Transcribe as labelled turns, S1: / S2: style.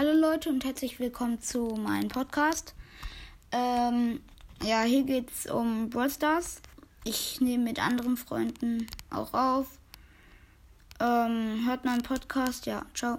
S1: Hallo Leute und herzlich willkommen zu meinem Podcast. Ähm, ja, hier geht es um Brawl Stars. Ich nehme mit anderen Freunden auch auf. Ähm, hört meinen Podcast. Ja, ciao.